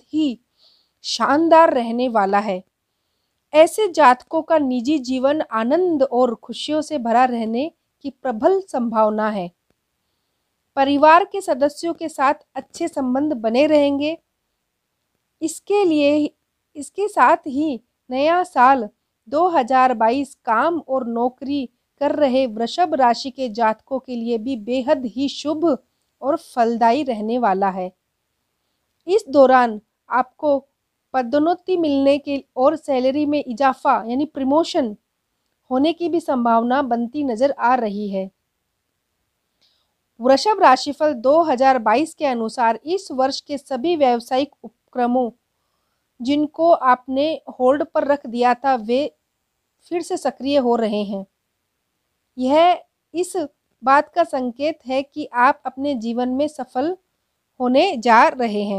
बेहद ही शानदार रहने वाला है। ऐसे जातकों का निजी जीवन आनंद और खुशियों से भरा रहने की प्रबल संभावना है। परिवार के सदस्यों के साथ अच्छे संबंध बने रहेंगे। इसके लिए इसके साथ ही नया साल 2022 काम और नौकरी कर रहे वृषभ राशि के जातकों के लिए भी बेहद ही शुभ और फलदायी रहने वाला है। इस दौरान आपको पदोन्नति मिलने के और सैलरी में इजाफा, यानी प्रमोशन होने की भी संभावना बनती नज़र आ रही है। वृषभ राशिफल 2022 के अनुसार इस वर्ष के सभी व्यावसायिक उपक्रमों जिनको आपने होल्ड पर रख दिया था, वे फिर से सक्रिय हो रहे हैं। यह इस बात का संकेत है कि आप अपने जीवन में सफल होने जा रहे हैं।